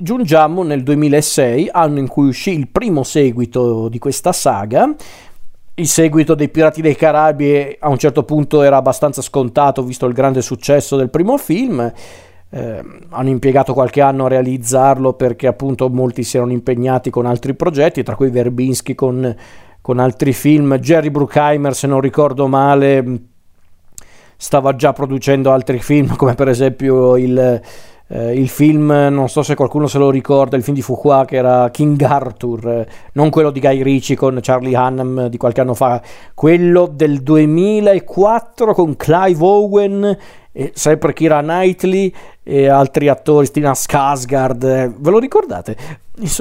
giungiamo nel 2006, anno in cui uscì il primo seguito di questa saga. Il seguito dei Pirati dei Caraibi a un certo punto era abbastanza scontato visto il grande successo del primo film. Eh, hanno impiegato qualche anno a realizzarlo perché appunto molti si erano impegnati con altri progetti, tra cui Verbinski con, con altri film. Jerry Bruckheimer, se non ricordo male, stava già producendo altri film, come per esempio il eh, il film, non so se qualcuno se lo ricorda, il film di Fuqua che era King Arthur, eh, non quello di Guy Ritchie con Charlie Hunnam di qualche anno fa, quello del 2004 con Clive Owen, e sempre Kira Knightley e altri attori, Stina Skarsgård, eh, ve lo ricordate?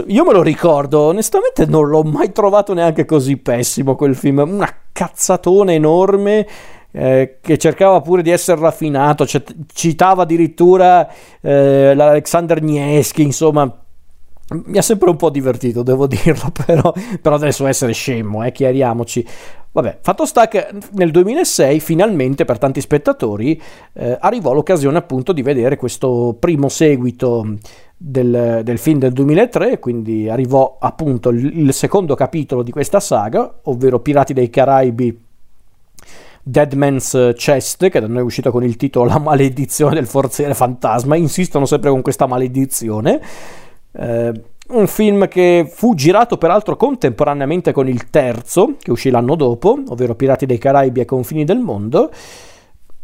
Io me lo ricordo, onestamente non l'ho mai trovato neanche così pessimo quel film, una cazzatona enorme eh, che cercava pure di essere raffinato, c- citava addirittura eh, l'Alexander Nieschi, insomma mi ha sempre un po' divertito, devo dirlo, però, però adesso essere scemo, eh, chiariamoci. Vabbè, fatto sta che nel 2006 finalmente per tanti spettatori eh, arrivò l'occasione appunto di vedere questo primo seguito del, del, film del 2003, quindi arrivò appunto il, il secondo capitolo di questa saga, ovvero Pirati dei Caraibi Dead Man's Chest, che da noi è uscito con il titolo La maledizione del forziere fantasma, insistono sempre con questa maledizione. Eh, un film che fu girato peraltro contemporaneamente con il terzo, che uscì l'anno dopo, ovvero Pirati dei Caraibi ai confini del mondo,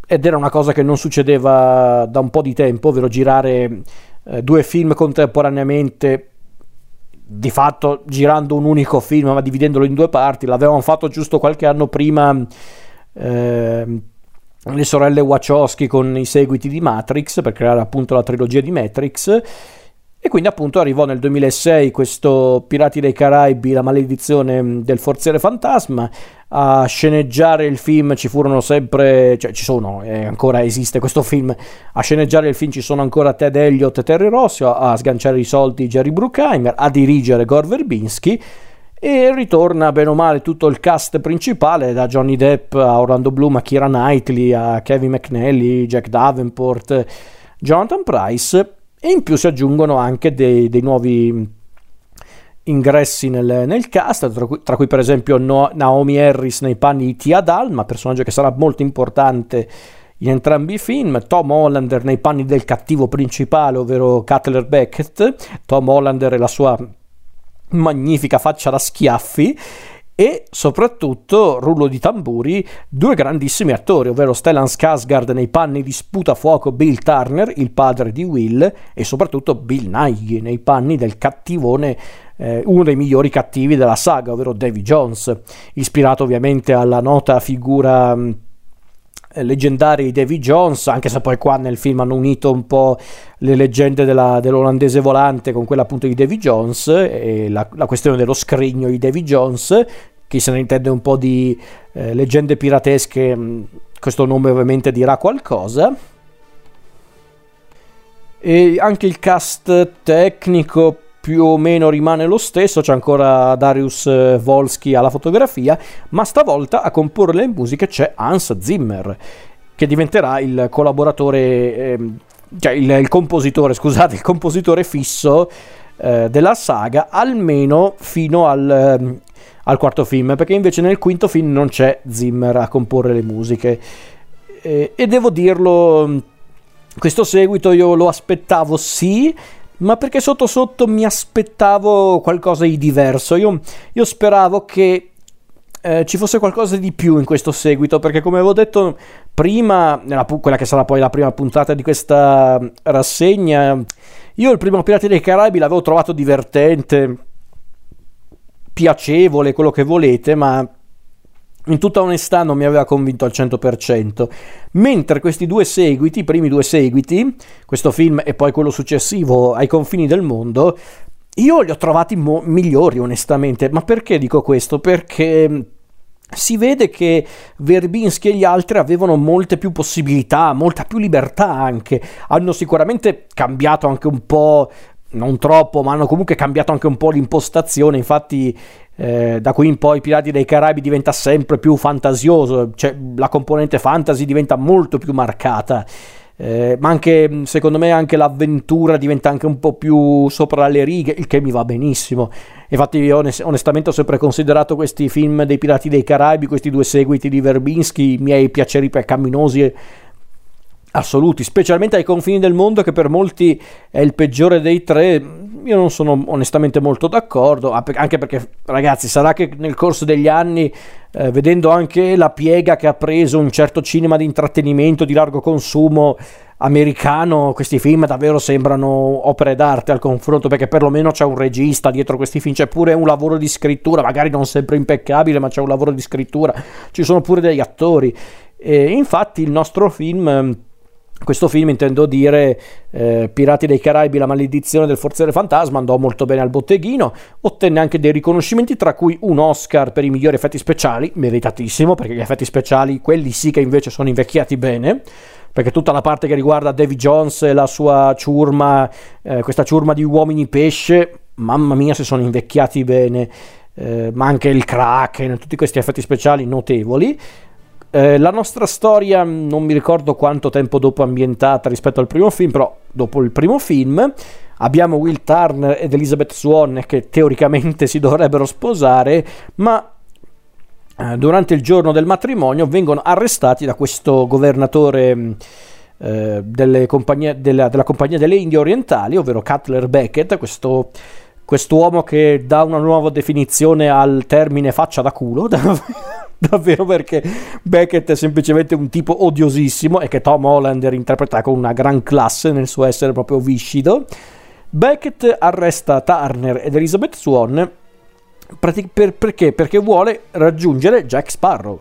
ed era una cosa che non succedeva da un po' di tempo, ovvero girare eh, due film contemporaneamente di fatto girando un unico film ma dividendolo in due parti l'avevamo fatto giusto qualche anno prima eh, le sorelle Wachowski con i seguiti di Matrix per creare appunto la trilogia di Matrix. E quindi appunto arrivò nel 2006 questo Pirati dei Caraibi, la maledizione del forziere fantasma, a sceneggiare il film ci furono sempre, cioè ci sono, eh, ancora esiste questo film, a sceneggiare il film ci sono ancora Ted Elliott e Terry Rossio, a sganciare i soldi Jerry Bruckheimer, a dirigere Gore Verbinski e ritorna bene o male tutto il cast principale da Johnny Depp a Orlando Bloom a Kira Knightley a Kevin McNally Jack Davenport Jonathan Price e in più si aggiungono anche dei, dei nuovi ingressi nel, nel cast tra cui, tra cui, per esempio no, Naomi Harris nei panni di Tia Dalma personaggio che sarà molto importante in entrambi i film, Tom Hollander nei panni del cattivo principale, ovvero Cutler Beckett. Tom Hollander e la sua magnifica faccia da schiaffi e soprattutto rullo di tamburi due grandissimi attori ovvero Stellan Skarsgård nei panni di sputafuoco Bill Turner il padre di Will e soprattutto Bill Nighy nei panni del cattivone eh, uno dei migliori cattivi della saga ovvero Davy Jones. Ispirato ovviamente alla nota figura leggendari di Davy Jones, anche se poi qua nel film hanno unito un po' le leggende della, dell'olandese volante con quella appunto di Davy Jones e la, la, questione dello scrigno di Davy Jones, chi se ne intende un po' di eh, leggende piratesche, mm, questo nome ovviamente dirà qualcosa. E anche il cast tecnico più o meno rimane lo stesso, c'è ancora Darius eh, Volsky alla fotografia, ma stavolta a comporre le musiche c'è Hans Zimmer, che diventerà il collaboratore, eh, cioè il, il, compositore, scusate, il compositore fisso eh, della saga, almeno fino al, eh, al, quarto film, perché invece nel quinto film non c'è Zimmer a comporre le musiche. Eh, e devo dirlo, questo seguito io lo aspettavo sì, ma perché sotto sotto mi aspettavo qualcosa di diverso. Io, io speravo che eh, ci fosse qualcosa di più in questo seguito, perché come avevo detto prima, nella, quella che sarà poi la prima puntata di questa rassegna, io il primo Pirati dei Caraibi l'avevo trovato divertente, piacevole, quello che volete, ma in tutta onestà non mi aveva convinto al 100%, mentre questi due seguiti, i primi due seguiti, questo film e poi quello successivo, Ai confini del mondo, io li ho trovati mo- migliori onestamente, ma perché dico questo? Perché mm, si vede che Verbinski e gli altri avevano molte più possibilità, molta più libertà anche, hanno sicuramente cambiato anche un po' non troppo, ma hanno comunque cambiato anche un po' l'impostazione. Infatti, eh, da qui in poi Pirati dei Caraibi diventa sempre più fantasioso, cioè la componente fantasy diventa molto più marcata. eh, ma anche secondo me anche l'avventura diventa anche un po' più sopra le righe, il che mi va benissimo. Infatti io onestamente ho sempre considerato questi film dei Pirati dei Caraibi, questi due seguiti di Verbinski, i miei piaceri peccaminosi assoluti, specialmente ai confini del mondo che per molti è il peggiore dei tre. Io non sono onestamente molto d'accordo, anche perché ragazzi, sarà che nel corso degli anni, eh, vedendo anche la piega che ha preso un certo cinema di intrattenimento di largo consumo americano, questi film davvero sembrano opere d'arte al confronto, perché perlomeno c'è un regista dietro questi film, c'è pure un lavoro di scrittura, magari non sempre impeccabile, ma c'è un lavoro di scrittura, ci sono pure degli attori. E infatti il nostro film questo film intendo dire eh, Pirati dei Caraibi, la maledizione del forziere fantasma, andò molto bene al botteghino, ottenne anche dei riconoscimenti, tra cui un Oscar per i migliori effetti speciali, meritatissimo, perché gli effetti speciali, quelli sì che invece sono invecchiati bene, perché tutta la parte che riguarda Davy Jones e la sua ciurma, eh, questa ciurma di uomini pesce, mamma mia se sono invecchiati bene, eh, ma anche il Kraken, tutti questi effetti speciali notevoli. Eh, la nostra storia non mi ricordo quanto tempo dopo ambientata rispetto al primo film, però dopo il primo film abbiamo Will Turner ed Elizabeth Swan che teoricamente si dovrebbero sposare, ma eh, durante il giorno del matrimonio vengono arrestati da questo governatore eh, delle compagnie, della, compagnia delle Indie Orientali, ovvero Cutler Beckett, questo quest'uomo che dà una nuova definizione al termine faccia da culo, davvero perché Beckett è semplicemente un tipo odiosissimo e che Tom Hollander interpreta con una gran classe nel suo essere proprio viscido. Beckett arresta Turner ed Elizabeth Swan per, per, perché? Perché vuole raggiungere Jack Sparrow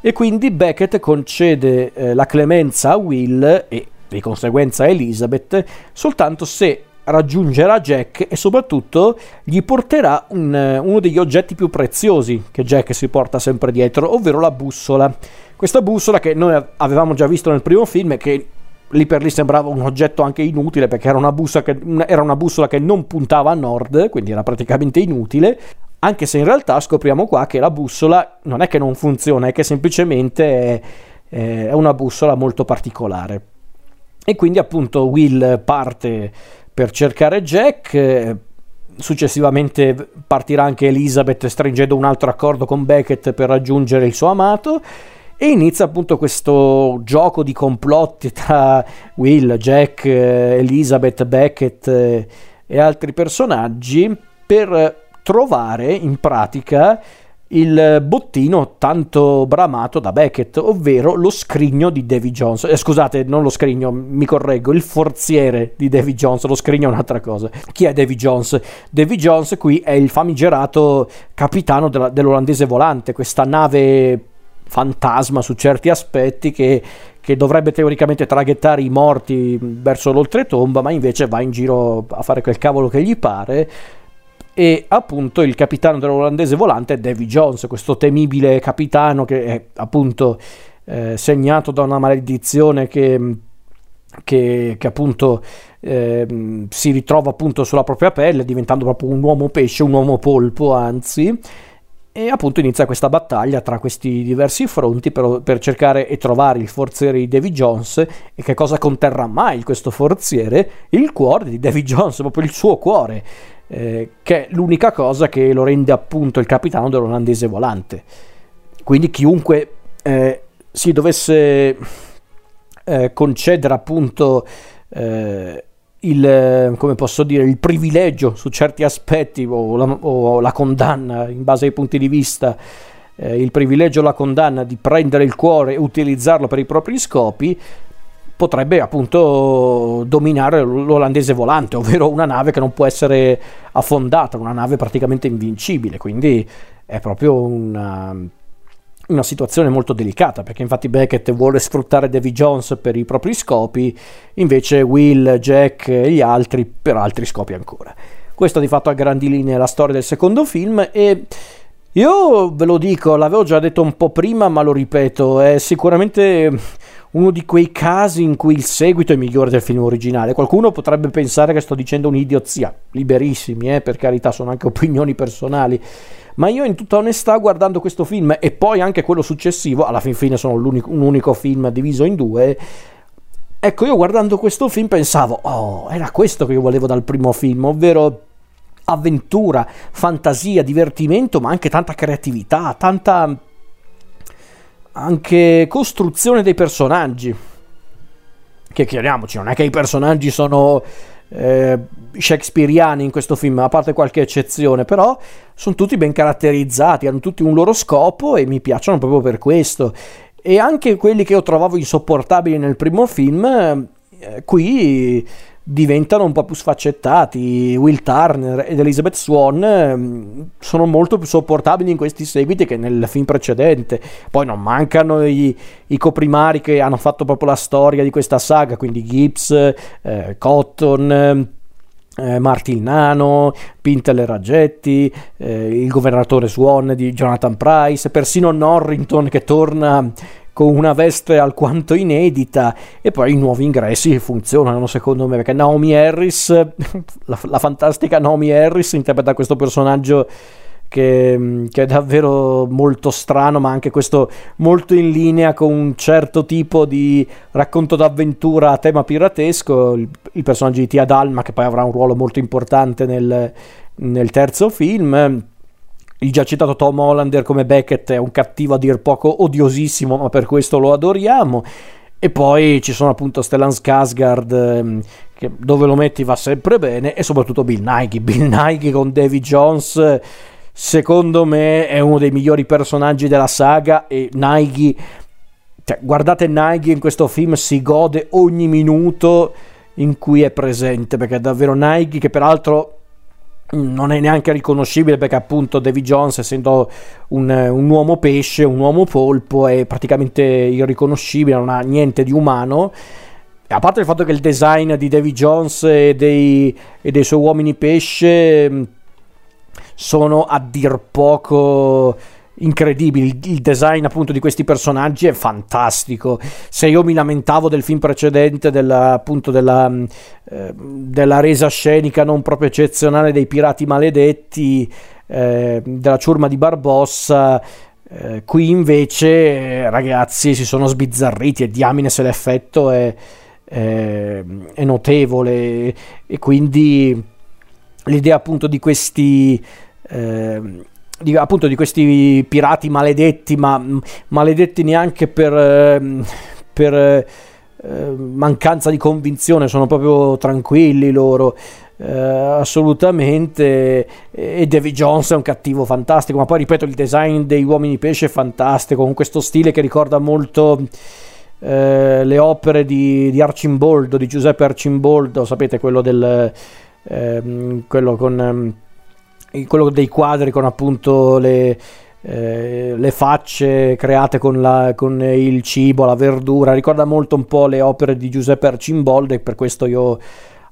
e quindi Beckett concede eh, la clemenza a Will e di conseguenza a Elizabeth soltanto se raggiungerà Jack e soprattutto gli porterà un, uno degli oggetti più preziosi che Jack si porta sempre dietro, ovvero la bussola. Questa bussola che noi avevamo già visto nel primo film e che lì per lì sembrava un oggetto anche inutile perché era una, che, era una bussola che non puntava a nord, quindi era praticamente inutile, anche se in realtà scopriamo qua che la bussola non è che non funziona, è che semplicemente è, è una bussola molto particolare. E quindi appunto Will parte per cercare Jack. Successivamente partirà anche Elizabeth stringendo un altro accordo con Beckett per raggiungere il suo amato e inizia appunto questo gioco di complotti tra Will, Jack, Elizabeth, Beckett e altri personaggi per trovare in pratica il bottino tanto bramato da Beckett, ovvero lo scrigno di Davy Jones. Eh, scusate, non lo scrigno, mi correggo, il forziere di Davy Jones, lo scrigno è un'altra cosa. Chi è Davy Jones? Davy Jones qui è il famigerato capitano della, dell'olandese volante, questa nave fantasma su certi aspetti che, che dovrebbe teoricamente traghettare i morti verso l'oltretomba, ma invece va in giro a fare quel cavolo che gli pare e appunto il capitano dell'olandese volante è Davy Jones, questo temibile capitano che è appunto eh, segnato da una maledizione che, che, che appunto eh, si ritrova appunto sulla propria pelle diventando proprio un uomo pesce, un uomo polpo anzi. E appunto inizia questa battaglia tra questi diversi fronti per, per, cercare e trovare il forziere di Davy Jones. E che cosa conterrà mai questo forziere? Il cuore di Davy Jones, proprio il suo cuore eh, che è l'unica cosa che lo rende appunto il capitano dell'olandese volante. Quindi chiunque eh, si dovesse eh, concedere appunto eh, il, come posso dire, il privilegio su certi aspetti o la, o la condanna in base ai punti di vista eh, il privilegio o la condanna di prendere il cuore e utilizzarlo per i propri scopi, potrebbe appunto dominare l'olandese volante, ovvero una nave che non può essere affondata, una nave praticamente invincibile, quindi è proprio una, una situazione molto delicata, perché infatti Beckett vuole sfruttare Davy Jones per i propri scopi, invece Will, Jack e gli altri per altri scopi ancora. Questo di fatto a grandi linee è la storia del secondo film e io ve lo dico, l'avevo già detto un po' prima, ma lo ripeto, è sicuramente uno di quei casi in cui il seguito è migliore del film originale. Qualcuno potrebbe pensare che sto dicendo un'idiozia, liberissimi, eh, per carità, sono anche opinioni personali. Ma io in tutta onestà guardando questo film e poi anche quello successivo, alla fin fine sono un unico film diviso in due, Ecco, io guardando questo film pensavo, oh, era questo che io volevo dal primo film, ovvero avventura, fantasia, divertimento, ma anche tanta creatività, tanta anche costruzione dei personaggi. Che chiariamoci, non è che i personaggi sono eh, shakespeariani in questo film, a parte qualche eccezione, però sono tutti ben caratterizzati, hanno tutti un loro scopo e mi piacciono proprio per questo. E anche quelli che io trovavo insopportabili nel primo film, eh, qui diventano un po' più sfaccettati. Will Turner ed Elizabeth Swan eh, sono molto più sopportabili in questi seguiti che nel film precedente. Poi non mancano i, i coprimari che hanno fatto proprio la storia di questa saga, quindi Gibbs, eh, Cotton. Eh, Martin Nano, Pintel e Raggetti, eh, il governatore Swan di Jonathan Price, persino Norrington che torna con una veste alquanto inedita e poi i nuovi ingressi funzionano secondo me perché Naomi Harris, la, la fantastica Naomi Harris interpreta questo personaggio che, che, è davvero molto strano, ma anche questo molto in linea con un certo tipo di racconto d'avventura a tema piratesco. Il, il personaggio di Tia Dalma, che poi avrà un ruolo molto importante nel, nel terzo film. Il già citato Tom Hollander come Beckett è un cattivo a dir poco odiosissimo, ma per questo lo adoriamo. E poi ci sono appunto Stellan Skarsgård, ehm, che dove lo metti va sempre bene, e soprattutto Bill Nighy. Bill Nighy con Davy Jones secondo me è uno dei migliori personaggi della saga e Nighy cioè, guardate Nighy in questo film si gode ogni minuto in cui è presente perché è davvero Nighy che peraltro non è neanche riconoscibile perché appunto Davy Jones essendo un, un, uomo pesce, un uomo polpo è praticamente irriconoscibile, non ha niente di umano. A parte il fatto che il design di Davy Jones e dei, e dei suoi uomini pesce sono a dir poco incredibili. Il design appunto di questi personaggi è fantastico. Se io mi lamentavo del film precedente, della, appunto della, eh, della resa scenica non proprio eccezionale dei pirati maledetti, eh, della ciurma di Barbossa. Eh, qui invece, ragazzi, si sono sbizzarriti e diamine se l'effetto è, è, è notevole e quindi l'idea appunto di questi eh, di, appunto di questi pirati maledetti ma maledetti neanche per, ehm, per eh, mancanza di convinzione sono proprio tranquilli loro eh, assolutamente. E Davy Jones è un cattivo fantastico ma poi ripeto il design dei uomini pesce è fantastico con questo stile che ricorda molto eh, le opere di, di Arcimboldo di Giuseppe Arcimboldo sapete quello del ehm, quello con ehm, quello dei quadri con appunto le, eh, le facce create con, la, con, il cibo, la verdura, ricorda molto un po' le opere di Giuseppe Arcimboldo e per questo io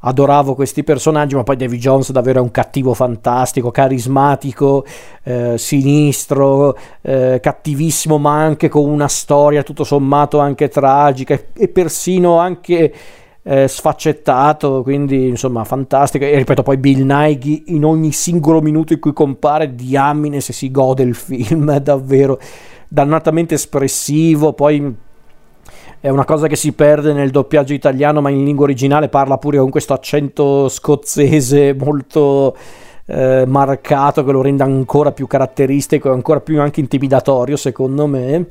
adoravo questi personaggi, ma poi Davy Jones davvero è un cattivo fantastico, carismatico, eh, sinistro, eh, cattivissimo, ma anche con una storia tutto sommato anche tragica e, e persino anche eh, sfaccettato, quindi insomma fantastico. E ripeto, poi Bill Nighy in ogni singolo minuto in cui compare, diamine se si gode il film, è davvero dannatamente espressivo. Poi è una cosa che si perde nel doppiaggio italiano, ma in lingua originale parla pure con questo accento scozzese molto. Eh, marcato che lo rende ancora più caratteristico e ancora più anche intimidatorio secondo me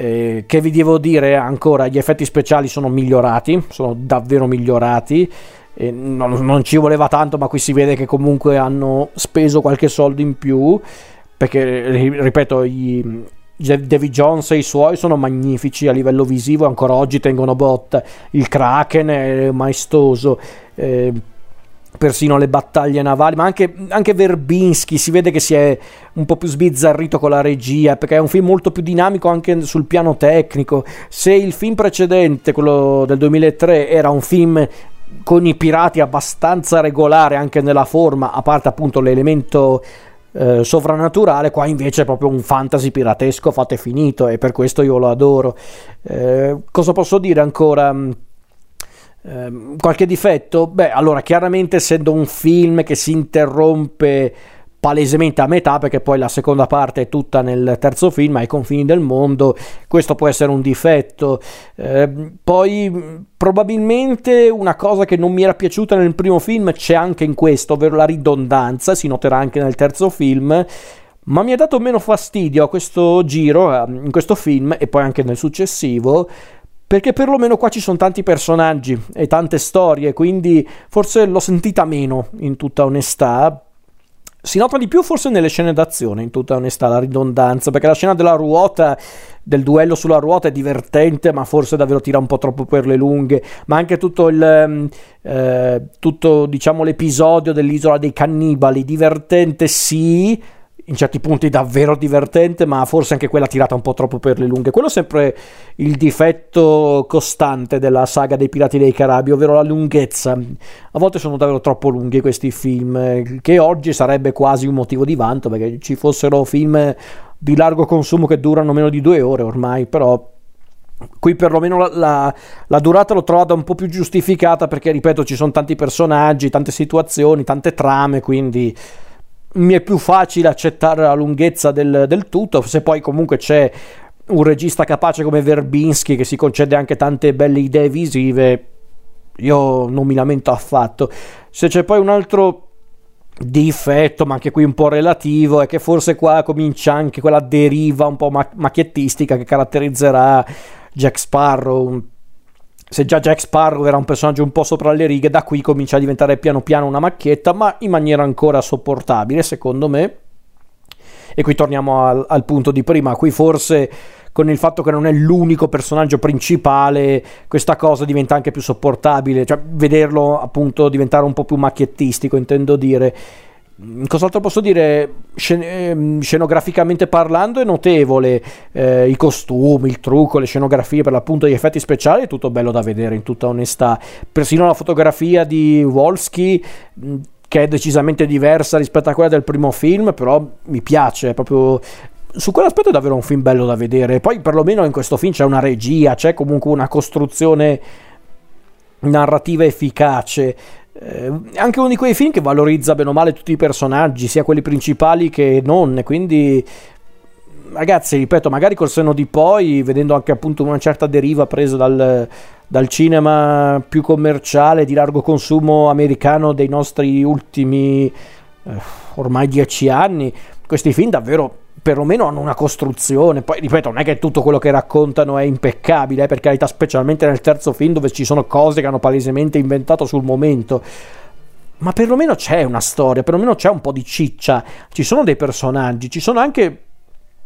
eh, che vi devo dire ancora, gli effetti speciali sono migliorati, sono davvero migliorati. Eh, non, non, ci voleva tanto, ma qui si vede che comunque hanno speso qualche soldo in più. Perché, ripeto, i, David Jones e i suoi sono magnifici a livello visivo, ancora oggi tengono botta. Il Kraken è maestoso. Eh, persino le battaglie navali, ma anche, anche, Verbinski si vede che si è un po' più sbizzarrito con la regia, perché è un film molto più dinamico anche sul piano tecnico. Se il film precedente, quello del 2003, era un film con i pirati abbastanza regolare anche nella forma, a parte appunto l'elemento eh, sovrannaturale, qua invece è proprio un fantasy piratesco fatto e finito e per questo io lo adoro. Eh, cosa posso dire ancora? Qualche difetto? Beh, allora chiaramente essendo un film che si interrompe palesemente a metà perché poi la seconda parte è tutta nel terzo film ai confini del mondo questo può essere un difetto eh, poi probabilmente una cosa che non mi era piaciuta nel primo film c'è anche in questo ovvero la ridondanza si noterà anche nel terzo film ma mi ha dato meno fastidio a questo giro, in questo film e poi anche nel successivo, perché perlomeno qua ci sono tanti personaggi e tante storie, quindi forse l'ho sentita meno, in tutta onestà. Si nota di più forse nelle scene d'azione, in tutta onestà, la ridondanza, perché la scena della ruota, del duello sulla ruota è divertente, ma forse davvero tira un po' troppo per le lunghe, ma anche tutto il... Ehm, eh, tutto, diciamo, l'episodio dell'isola dei cannibali, divertente sì, in certi punti davvero divertente, ma forse anche quella tirata un po' troppo per le lunghe. Quello è sempre il difetto costante della saga dei Pirati dei Caraibi, ovvero la lunghezza. A volte sono davvero troppo lunghi questi film, che oggi sarebbe quasi un motivo di vanto, perché ci fossero film di largo consumo che durano meno di due ore ormai, però Qui perlomeno la, la, la, durata l'ho trovata un po' più giustificata perché, ripeto, ci sono tanti personaggi, tante situazioni, tante trame, quindi mi è più facile accettare la lunghezza del, del tutto, se poi comunque c'è un regista capace come Verbinski che si concede anche tante belle idee visive, io non mi lamento affatto. Se c'è poi un altro difetto, ma anche qui un po' relativo, è che forse qua comincia anche quella deriva un po' macchiettistica che caratterizzerà Jack Sparrow se già Jack Sparrow era un personaggio un po' sopra le righe, da qui comincia a diventare piano piano una macchietta, ma in maniera ancora sopportabile, secondo me. E qui torniamo al, al punto di prima, qui forse con il fatto che non è l'unico personaggio principale, questa cosa diventa anche più sopportabile, cioè vederlo appunto diventare un po' più macchiettistico, intendo dire. Mm, cos'altro posso dire? Scen- ehm, scenograficamente parlando è notevole, eh, i costumi, il trucco, le scenografie, per l'appunto gli effetti speciali è tutto bello da vedere in tutta onestà. Persino la fotografia di Wolski mm, che è decisamente diversa rispetto a quella del primo film, però mi piace, proprio su quell'aspetto è davvero un film bello da vedere. Poi perlomeno in questo film c'è una regia, c'è comunque una costruzione narrativa efficace. Eh, anche uno di quei film che valorizza bene o male tutti i personaggi, sia quelli principali che non, quindi ragazzi, ripeto, magari col senno di poi, vedendo anche appunto una certa deriva presa dal, dal cinema più commerciale, di largo consumo americano dei nostri ultimi eh, ormai dieci anni, questi film davvero perlomeno hanno una costruzione. Poi, ripeto, non è che tutto quello che raccontano è impeccabile, eh, per carità, specialmente nel terzo film dove ci sono cose che hanno palesemente inventato sul momento. Ma perlomeno c'è una storia, perlomeno c'è un po' di ciccia, ci sono dei personaggi, ci sono anche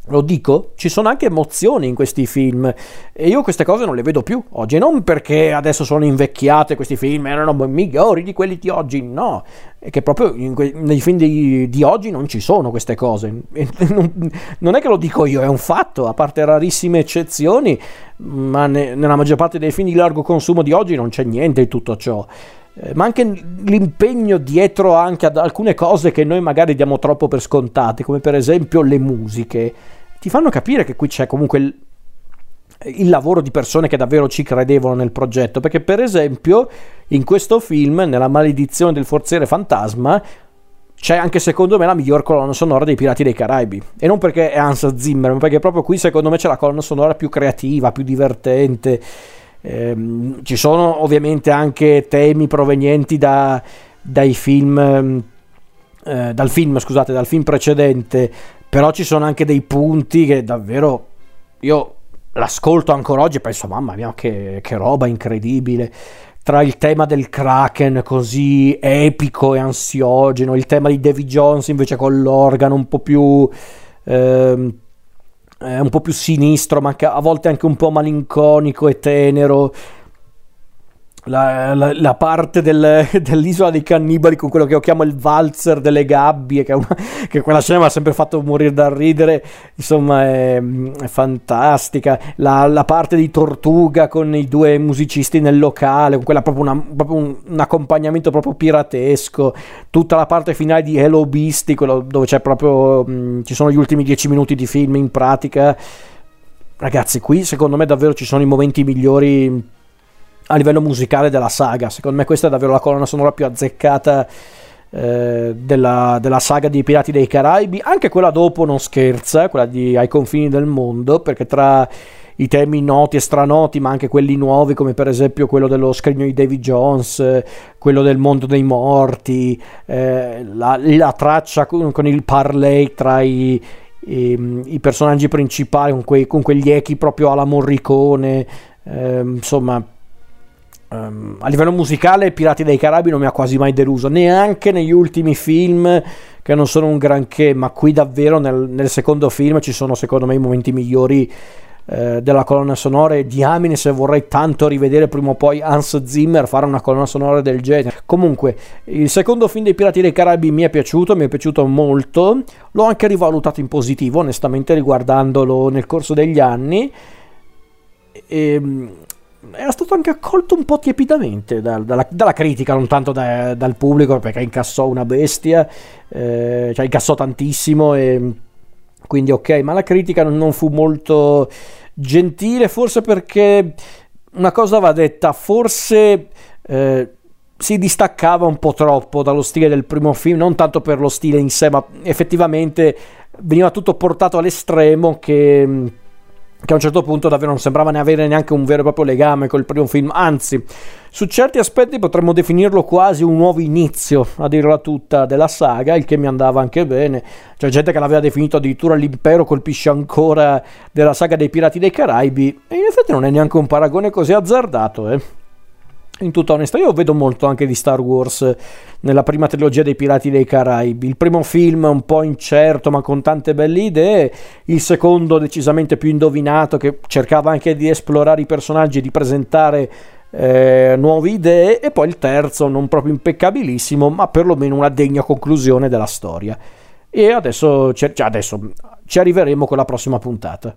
lo dico, ci sono anche emozioni in questi film e io queste cose non le vedo più oggi, non perché adesso sono invecchiate questi film erano migliori di quelli di oggi, no, è che proprio que- nei film di, di, oggi non ci sono queste cose, non, non, è che lo dico io, è un fatto, a parte rarissime eccezioni, ma ne- nella maggior parte dei film di largo consumo di oggi non c'è niente di tutto ciò. Eh, ma anche l'impegno dietro anche ad alcune cose che noi magari diamo troppo per scontate, come per esempio le musiche, ti fanno capire che qui c'è comunque il, il lavoro di persone che davvero ci credevano nel progetto, perché per esempio in questo film, nella maledizione del forziere fantasma, c'è anche secondo me la miglior colonna sonora dei Pirati dei Caraibi. E non perché è Hans Zimmer, ma perché proprio qui secondo me c'è la colonna sonora più creativa, più divertente. Eh, ci sono ovviamente anche temi provenienti da, dai film, eh, dal film, scusate, dal film precedente, però ci sono anche dei punti che davvero io l'ascolto ancora oggi e penso, mamma mia, che, che roba incredibile. Tra il tema del Kraken così epico e ansiogeno, il tema di Davy Jones invece con l'organo un po' più eh, è un po' più sinistro, ma a volte anche un po' malinconico e tenero la, la, la, parte del, dell'isola dei cannibali con quello che io chiamo il valzer delle gabbie, che, una, che quella scena mi ha sempre fatto morire da ridere, insomma è, è fantastica. La, la, parte di Tortuga con i due musicisti nel locale, con quella proprio, una, proprio un, un, accompagnamento proprio piratesco, tutta la parte finale di Hello Beastie, dove c'è proprio, mh, ci sono gli ultimi dieci minuti di film in pratica. Ragazzi, qui secondo me davvero ci sono i momenti migliori a livello musicale della saga. Secondo me questa è davvero la colonna sonora più azzeccata eh, della, della, saga dei Pirati dei Caraibi, anche quella dopo non scherza, quella di Ai confini del mondo, perché tra i temi noti e stranoti, ma anche quelli nuovi, come per esempio quello dello scrigno di Davy Jones, quello del mondo dei morti, eh, la, la, traccia con, con, il parlay tra i, i, i personaggi principali, con, quei, con, quegli echi proprio alla Morricone, eh, insomma. Um, a livello musicale Pirati dei Caraibi non mi ha quasi mai deluso, neanche negli ultimi film che non sono un granché, ma qui davvero nel, nel secondo film ci sono secondo me i momenti migliori eh, della colonna sonora diamine se vorrei tanto rivedere prima o poi Hans Zimmer fare una colonna sonora del genere. Comunque, il secondo film dei Pirati dei Caraibi mi è piaciuto, mi è piaciuto molto, l'ho anche rivalutato in positivo, onestamente riguardandolo nel corso degli anni. E, ehm, era stato anche accolto un po' tiepidamente da, dalla, dalla, critica, non tanto da, dal pubblico, perché incassò una bestia, eh, cioè incassò tantissimo e quindi ok, ma la critica non fu molto gentile, forse perché una cosa va detta, forse eh, si distaccava un po' troppo dallo stile del primo film, non tanto per lo stile in sé, ma effettivamente veniva tutto portato all'estremo che che a un certo punto davvero non sembrava ne avere neanche un vero e proprio legame col primo film, anzi, su certi aspetti potremmo definirlo quasi un nuovo inizio, a dirla tutta, della saga, il che mi andava anche bene. C'è gente che l'aveva definito addirittura l'impero colpisce ancora della saga dei Pirati dei Caraibi, e in effetti non è neanche un paragone così azzardato, eh in tutta onestà, io vedo molto anche di Star Wars nella prima trilogia dei Pirati dei Caraibi. Il primo film un po' incerto, ma con tante belle idee. Il secondo, decisamente più indovinato, che cercava anche di esplorare i personaggi e di presentare eh, nuove idee. E poi il terzo, non proprio impeccabilissimo, ma perlomeno una degna conclusione della storia. E adesso, cioè adesso ci arriveremo con la prossima puntata.